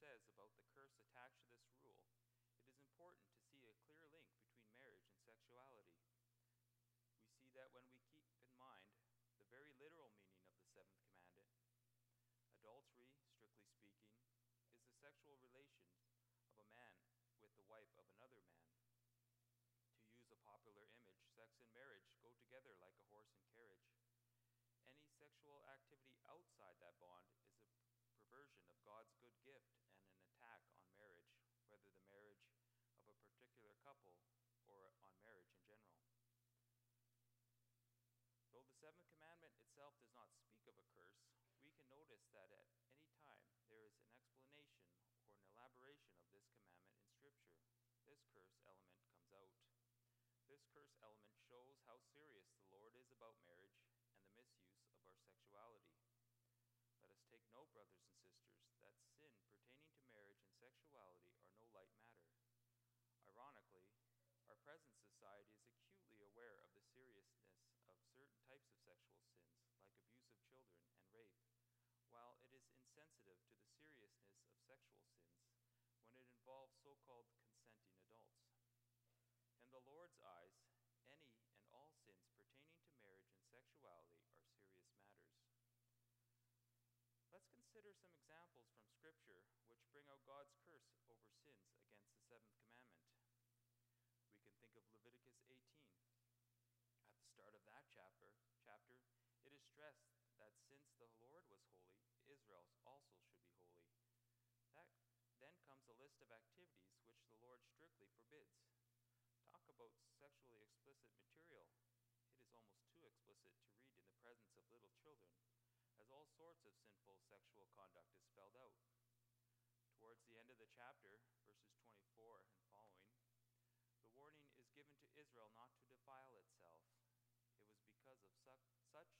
says about the curse attached to this rule, it is important to see a clear link between marriage and sexuality. We see that when we keep in mind the very literal meaning of the seventh commandment, adultery, strictly speaking, is the sexual relations of a man with the wife of another man. To use a popular image, sex and marriage go together like a horse and carriage. Any sexual activity outside that bond is a perversion of God's good gift and an attack on marriage, whether the marriage of a particular couple or on marriage in general. Though the seventh commandment itself does not speak of a curse, we can notice that at any time there is an explanation or an elaboration of this commandment in Scripture. This curse element comes out. This curse element shows how serious the Lord is about marriage and the misuse of our sexuality. Let us take note, brothers and sisters, that sin pertaining to marriage and sexuality are no light matter. Ironically, our present society is acutely aware of the seriousness of certain types of sexual sins, like abuse of children and rape, while it is insensitive to the seriousness of sexual sins when it involves so called consenting adults. In the Lord's eyes, any and all sins pertaining to marriage and sexuality are serious matters. Let's consider some examples from Scripture which bring out God's curse over sins against the seventh commandment. We can think of Leviticus 18. At the start of that chapter, chapter, it is stressed that since the Lord was holy, Israel also should be holy. That then comes a list of activities which the Lord strictly forbids. Talk about sexually explicit material. It is almost too explicit to read in the presence of little children, as all sorts of sinful sexual conduct is spelled out. Towards the end of the chapter, verses 24 and following, the warning is given to Israel not to defile itself. It was because of su- such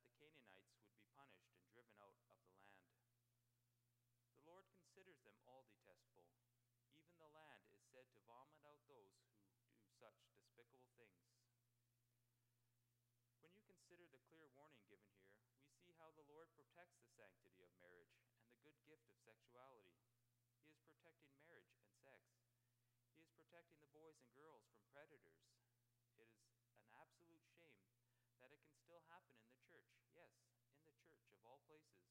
that the Canaanites would be punished and driven out of the land. The Lord considers them all detestable even the land is said to vomit out those who do such despicable things. When you consider the clear warning given here, we see how the Lord protects the sanctity of marriage and the good gift of sexuality. He is protecting marriage and sex. He is protecting the boys and girls from predators. It is an absolute shame that it can still happen in the church. Yes, in the church of all places.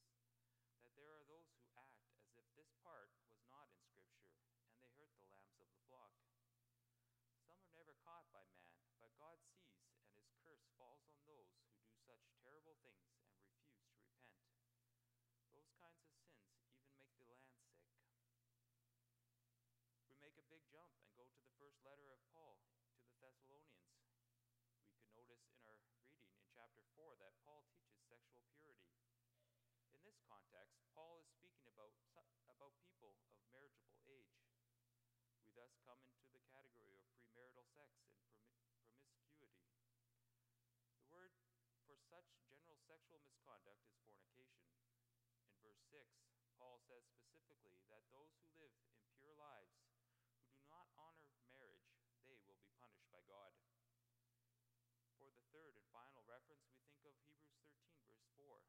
That there are those who act as if this part was not in Scripture and they hurt the lambs of the flock. Some are never caught by man, but God sees, and his curse falls on those who do such terrible things and refuse to repent. Those kinds of sins even make the land sick. We make a big jump and go to the first letter of Paul to the Thessalonians. We could notice in our reading in chapter 4 that Paul teaches sexual purity. This context, Paul is speaking about, about people of marriageable age. We thus come into the category of premarital sex and promiscuity. The word for such general sexual misconduct is fornication. In verse 6, Paul says specifically that those who live impure lives, who do not honor marriage, they will be punished by God. For the third and final reference, we think of Hebrews 13, verse 4.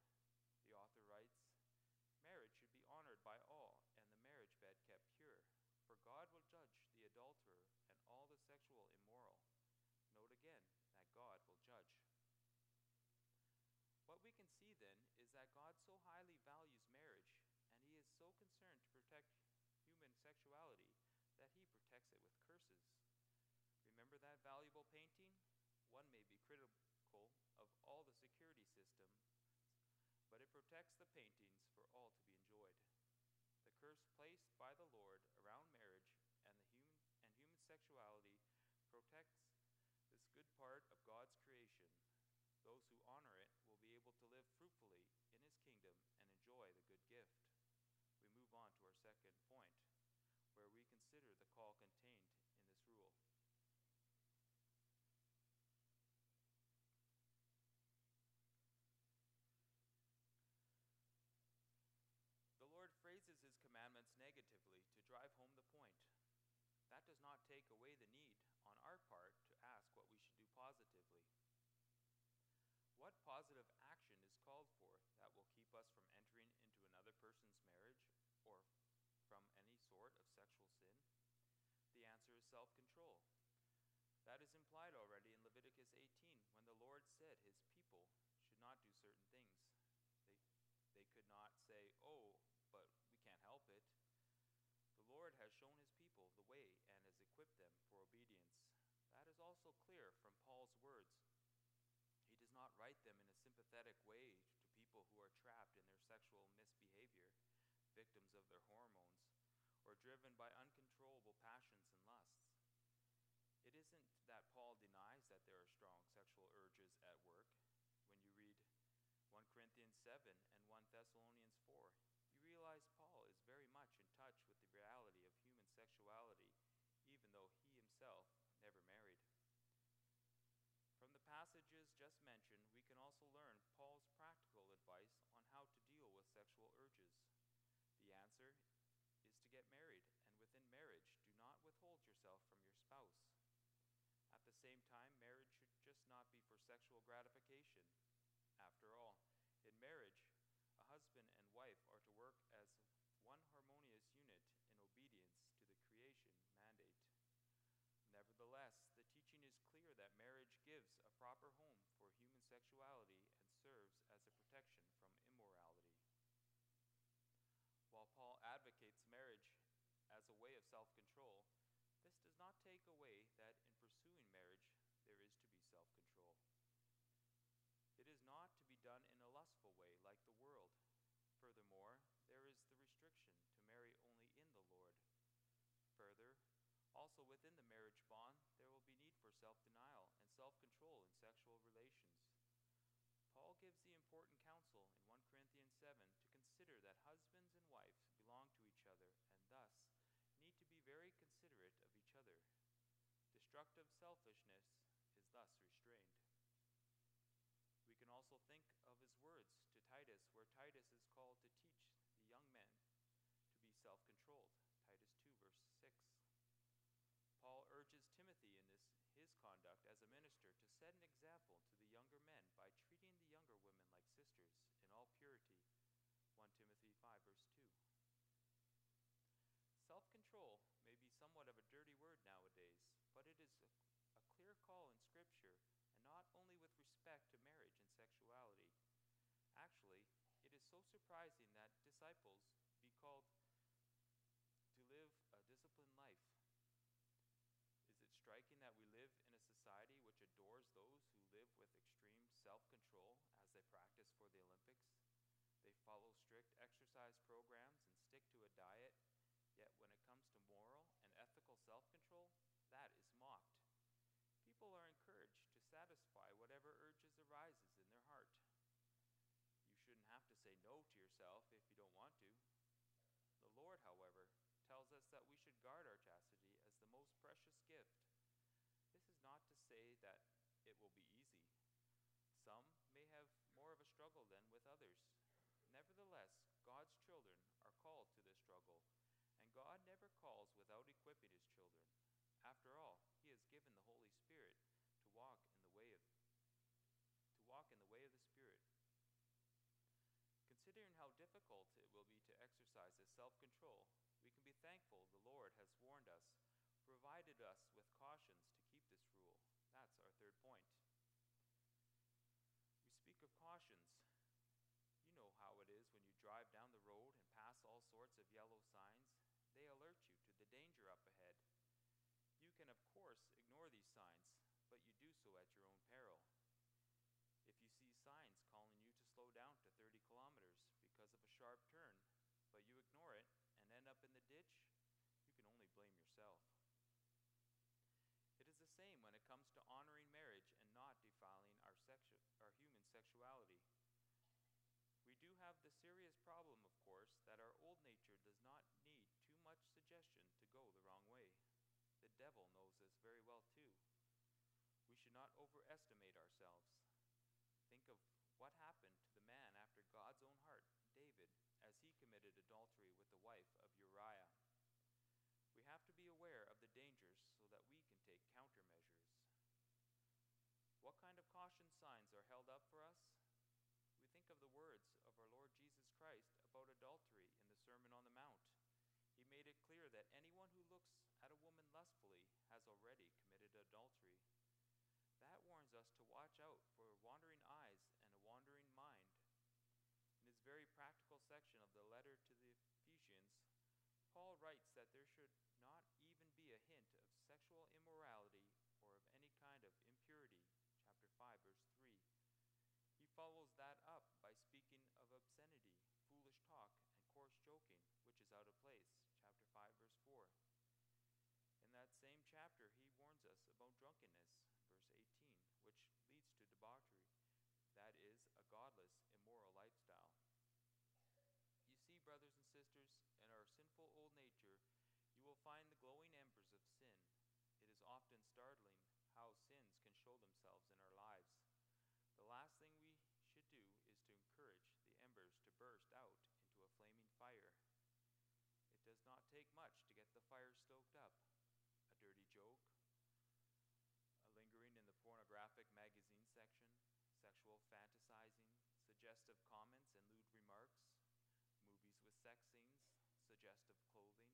The author writes Marriage should be honored by all, and the marriage bed kept pure. For God will judge the adulterer and all the sexual immoral. Note again that God will judge. What we can see then is that God so highly values marriage, and He is so concerned to protect human sexuality that He protects it with curses. Remember that valuable painting? One may be critical of all the security system, but it protects the paintings for all to be enjoyed the curse placed by the Lord around marriage and the human and human sexuality protects this good part of God's creation. Those who honor it will be able to live fruitfully in his kingdom and enjoy the good gift. We move on to our second point, where we consider the call contained in this rule. The Lord phrases his commandments negatively to drive home the point. That does not take away the need on our part to ask what we should do positively. What positive action is called for that will keep us from entering into another person's marriage or from any sort of sexual sin? The answer is self control. That is implied already in Leviticus 18 when the Lord said his people should not do certain things. They, they could not say, Oh, but we can't help it. The Lord has shown his people the way and has equipped them for obedience. That is also clear from Paul's words. He does not write them in a sympathetic way people who are trapped in their sexual misbehavior, victims of their hormones, or driven by uncontrollable passions and lusts. It isn't that Paul denies that there are strong sexual urges at work. When you read 1 Corinthians 7 and 1 Thessalonians 4, you realize Paul is very much in touch with the reality of human sexuality, even though he himself never married. From the passages just mentioned, we can also learn Paul's practical advice on how to deal with sexual urges. The answer is to get married, and within marriage, do not withhold yourself from your spouse. At the same time, marriage should just not be for sexual gratification. After all, in marriage, a husband and wife are to work as one harmonious unit in obedience to the creation mandate. Nevertheless, the teaching is clear that marriage gives a proper home for human sexuality and serves as a protection from immorality. While Paul advocates marriage as a way of self control, this does not take away that in pursuing marriage there is to be self control. It is not to be done in a lustful way like the world. Furthermore, there is the restriction to marry only in the Lord. Further, also within the marriage bond, there will be need for self denial and self control in sexual relations. Paul gives the important counsel in 1 Corinthians 7 to consider that husbands and wives belong to each other and thus need to be very considerate of each other. Destructive selfishness is thus restrained. We can also think of his words to Titus, where Titus is called to teach the young men to be self controlled. Titus 2, verse 6. Paul urges Timothy in this, his conduct as a minister to set an example to the younger men by treating the younger women like sisters in all purity. 1 Timothy 5, verse 2. Self control may be somewhat of a dirty word nowadays, but it is a, a clear call in Scripture, and not only with respect to marriage and sexuality. Actually, it is so surprising that disciples be called to live a disciplined life. Is it striking that we live in a society which adores those who live with extreme self control as they practice for the Olympics? They follow strict exercise programs and stick to a diet, yet when it comes to moral and ethical self control, that is mocked. People are encouraged to satisfy whatever urges arises in their heart. You shouldn't have to say no to yourself if you don't want to. The Lord, however, tells us that we should guard our chastity as the most precious gift. This is not to say that it will be easy. Some may have more of a struggle than with others. Nevertheless, God's children are called to this struggle, and God never calls without equipping his children. After all, he has given the Holy Spirit to walk in the way of to walk in the way of the Spirit. Considering how difficult it will be to exercise this self-control, we can be thankful the Lord has warned us, provided us with cautions to keep this rule. That's our third point. Cautions. You know how it is when you drive down the road and pass all sorts of yellow signs. They alert you to the danger up ahead. You can, of course, ignore these signs, but you do so at your own peril. If you see signs calling you to slow down to 30 kilometers because of a sharp turn, but you ignore it and end up in the ditch, you can only blame yourself. It is the same when it comes to honoring marriage and not defiling our, sexu- our human sexuality. We do have the serious problem, of course, that our old nature does not need too much suggestion to go the wrong way. The devil knows this very well, too. We should not overestimate ourselves. Think of what happened to the man after God's own heart, David, as he committed adultery with the wife of Uriah. We have to be aware of the dangers so that we can take countermeasures. What kind of caution signs are held up for us? We think of the words of our Lord Jesus Christ about adultery in the Sermon on the Mount. He made it clear that anyone who looks at a woman lustfully has already committed adultery. That warns us to watch out for wandering eyes and a wandering mind. In his very practical section of the letter to the Ephesians, Paul writes that there should not even be a hint of sexual immorality or of any kind of impurity, chapter 5, verse 3. He follows that up by speaking of obscenity, foolish talk, and coarse joking, which is out of place, chapter 5, verse 4. In that same chapter, he warns us about drunkenness, verse 18, which leads to debauchery, that is, a godless, immoral lifestyle. You see, brothers and sisters, in our sinful old nature, you will find the glowing embers of sin. It is often startling how sins can show themselves in our lives. The last thing we should do is to encourage the embers to burst out into a flaming fire. It does not take much to get the fire stoked up. A dirty joke, a lingering in the pornographic magazine section, sexual fantasizing, suggestive comments and lewd remarks, movies with sex scenes, suggestive clothing.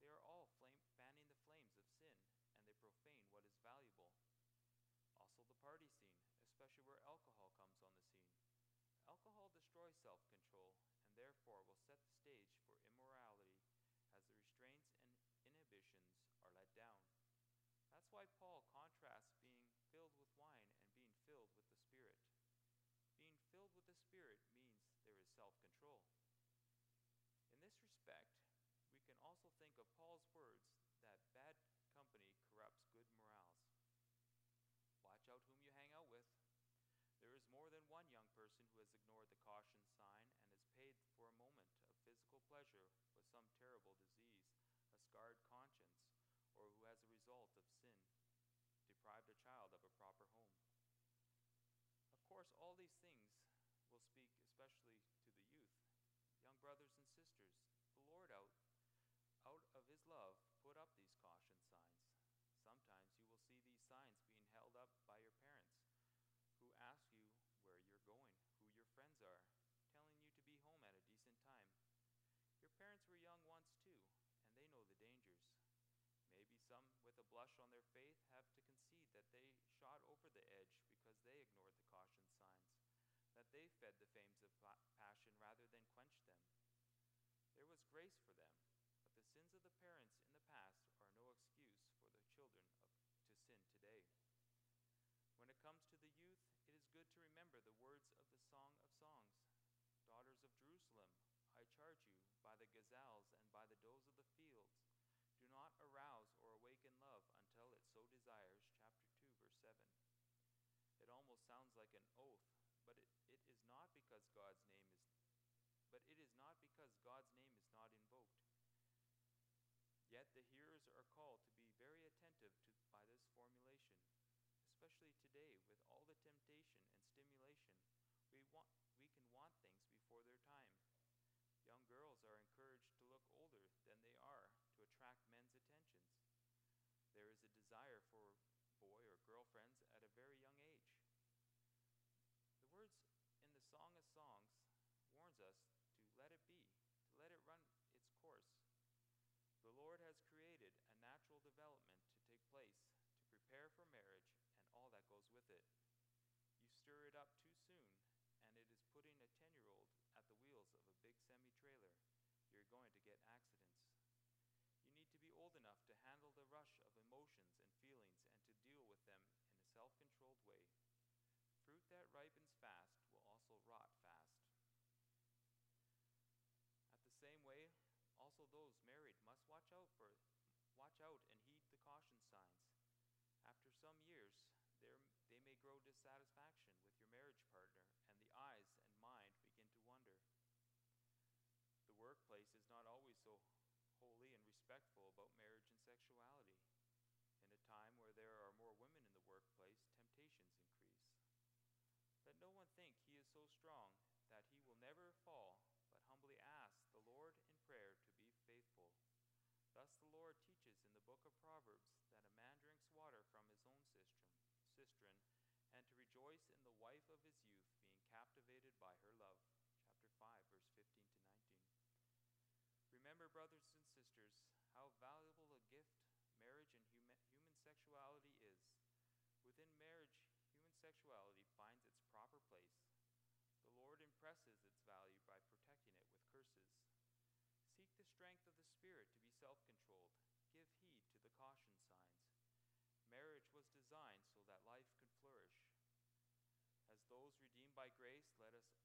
They are all flame, fanning the flames of sin, and they profane what is valuable. Also, the party scene, especially where alcohol comes on the scene. Alcohol destroys self control and therefore will set the stage for immorality as the restraints and inhibitions are let down. That's why Paul contrasts being filled with wine and being filled with the Spirit. Being filled with the Spirit means there is self control. In this respect, we can also think of Paul's words that bad company corrupts good morals. Watch out whom you hang out with. There is more than one young person who has ignored the caution sign and has paid for a moment of physical pleasure with some terrible disease, a scarred conscience, or who, as a result of sin, deprived a child of a proper home. Of course, all these things will speak especially to the youth. Young brothers and sisters, the Lord out, out of His love put up these caution signs. Sometimes you will see these signs being held up by your parents who ask you where you're going, who your friends are, telling you to be home at a decent time. Your parents were young once too, and they know the dangers. Maybe some, with a blush on their faith, have to concede that they shot over the edge because they ignored the caution signs, that they fed the flames of passion rather than quenched them. There was grace for them, but the sins of the parents in the past are no excuse for the children of, to sin today. When it comes to the youth, it is good to remember the words of the Song of Songs Daughters of Jerusalem, I charge you, by the gazelles and by the does of the fields, do not arouse or awaken love until it so desires. Chapter 2, verse 7. It almost sounds like an oath, but it, it is not because God's name is but it is not because God's name is not invoked. Yet the hearers are called to be very attentive to, by this formulation, especially today with all the temptation and stimulation. We, want, we can want things before their time. Young girls are encouraged to look older than they are to attract men's attentions. There is a desire for boy or girlfriends at a very young age. The words in the Song of Songs warns us to let it be, to let it run its course. The Lord has created a natural development to take place to prepare for marriage and all that goes with it. You stir it up too soon, and it is putting a 10 year old at the wheels of a big semi trailer. You're going to get accidents. You need to be old enough to handle the rush of emotions and feelings and to deal with them in a self controlled way. Fruit that ripens fast will also rot fast. At the same way, also those married must watch out for watch out and heed the caution signs. After some years, grow dissatisfaction with your marriage partner, and the eyes and mind begin to wander. The workplace is not always so holy and respectful about marriage and sexuality. In a time where there are more women in the workplace, temptations increase. Let no one think he is so strong that he will never fall, but humbly ask the Lord in prayer to be faithful. Thus the Lord teaches in the book of Proverbs that a man drinks water from his own cistern, cistern and to rejoice in the wife of his youth, being captivated by her love. Chapter 5, verse 15 to 19. Remember, brothers and sisters, how valuable a gift marriage and huma- human sexuality is. Within marriage, human sexuality finds its proper place. The Lord impresses its value by protecting it with curses. Seek the strength of the Spirit to be self controlled. Give heed to the caution signs. Marriage was designed so that life could flourish. As those redeemed by grace, let us